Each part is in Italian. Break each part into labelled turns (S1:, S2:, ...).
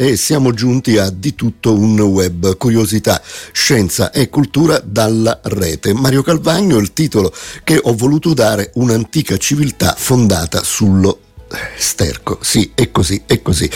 S1: e siamo giunti a di tutto un web, curiosità, scienza e cultura dalla rete. Mario Calvagno è il titolo che ho voluto dare un'antica civiltà fondata sullo sterco, sì, è così, è così.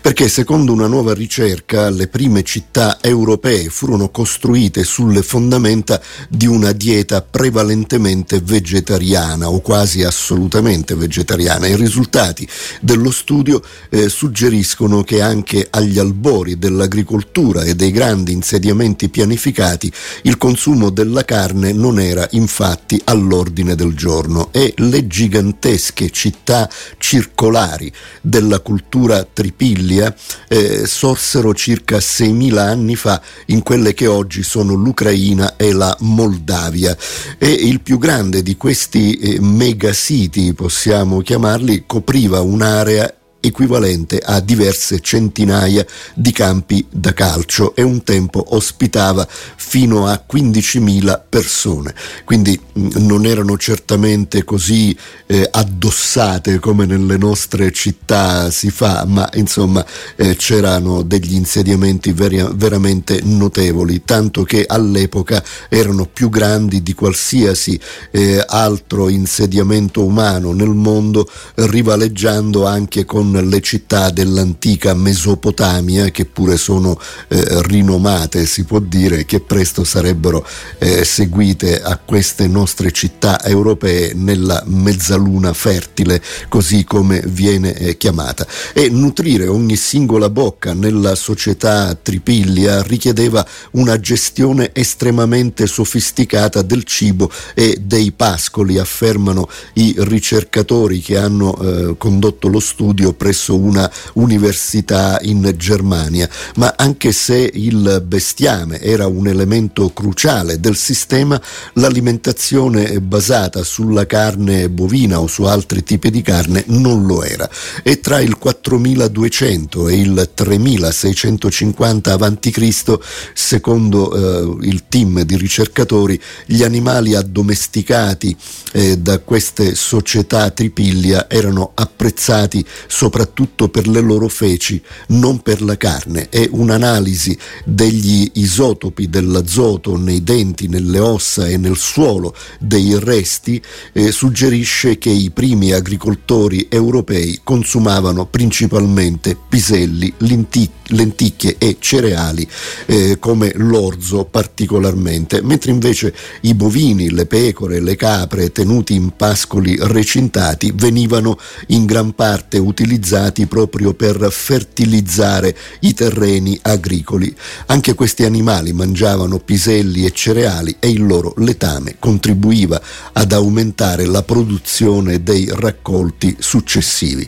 S1: Perché secondo una nuova ricerca le prime città europee furono costruite sulle fondamenta di una dieta prevalentemente vegetariana o quasi assolutamente vegetariana. I risultati dello studio eh, suggeriscono che anche agli albori dell'agricoltura e dei grandi insediamenti pianificati il consumo della carne non era infatti all'ordine del giorno e le gigantesche città circondari circolari della cultura tripiglia eh, sorsero circa 6.000 anni fa in quelle che oggi sono l'Ucraina e la Moldavia. E il più grande di questi eh, megasiti, possiamo chiamarli, copriva un'area equivalente a diverse centinaia di campi da calcio e un tempo ospitava fino a 15.000 persone. Quindi non erano certamente così eh, addossate come nelle nostre città si fa, ma insomma eh, c'erano degli insediamenti ver- veramente notevoli, tanto che all'epoca erano più grandi di qualsiasi eh, altro insediamento umano nel mondo, rivaleggiando anche con con le città dell'antica Mesopotamia che pure sono eh, rinomate, si può dire, che presto sarebbero eh, seguite a queste nostre città europee nella mezzaluna fertile, così come viene eh, chiamata. E nutrire ogni singola bocca nella società tripiglia richiedeva una gestione estremamente sofisticata del cibo e dei pascoli, affermano i ricercatori che hanno eh, condotto lo studio presso una università in Germania, ma anche se il bestiame era un elemento cruciale del sistema, l'alimentazione basata sulla carne bovina o su altri tipi di carne non lo era. E tra il 4200 e il 3650 a.C., secondo eh, il team di ricercatori, gli animali addomesticati eh, da queste società tripiglia erano apprezzati soprattutto soprattutto per le loro feci, non per la carne. È un'analisi degli isotopi dell'azoto nei denti, nelle ossa e nel suolo dei resti eh, suggerisce che i primi agricoltori europei consumavano principalmente piselli, lenticchie e cereali eh, come l'orzo particolarmente, mentre invece i bovini, le pecore, le capre tenuti in pascoli recintati venivano in gran parte utilizzati utilizzati proprio per fertilizzare i terreni agricoli. Anche questi animali mangiavano piselli e cereali e il loro letame contribuiva ad aumentare la produzione dei raccolti successivi.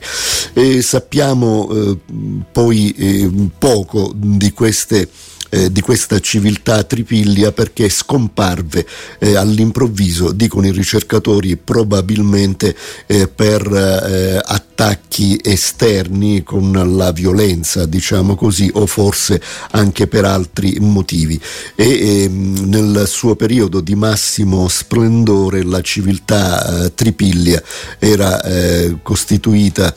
S1: E sappiamo eh, poi eh, poco di queste eh, di questa civiltà tripiglia perché scomparve eh, all'improvviso, dicono i ricercatori, probabilmente eh, per eh, attacchi esterni con la violenza, diciamo così, o forse anche per altri motivi. E ehm, nel suo periodo di massimo splendore la civiltà eh, tripiglia era eh, costituita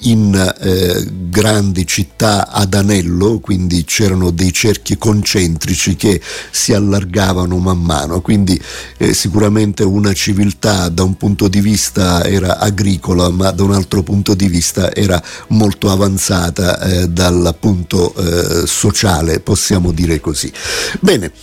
S1: in grandi città ad anello, quindi c'erano dei cerchi concentrici che si allargavano man mano, quindi eh, sicuramente una civiltà da un punto di vista era agricola, ma da un altro punto di vista era molto avanzata eh, dal punto eh, sociale, possiamo dire così. Bene,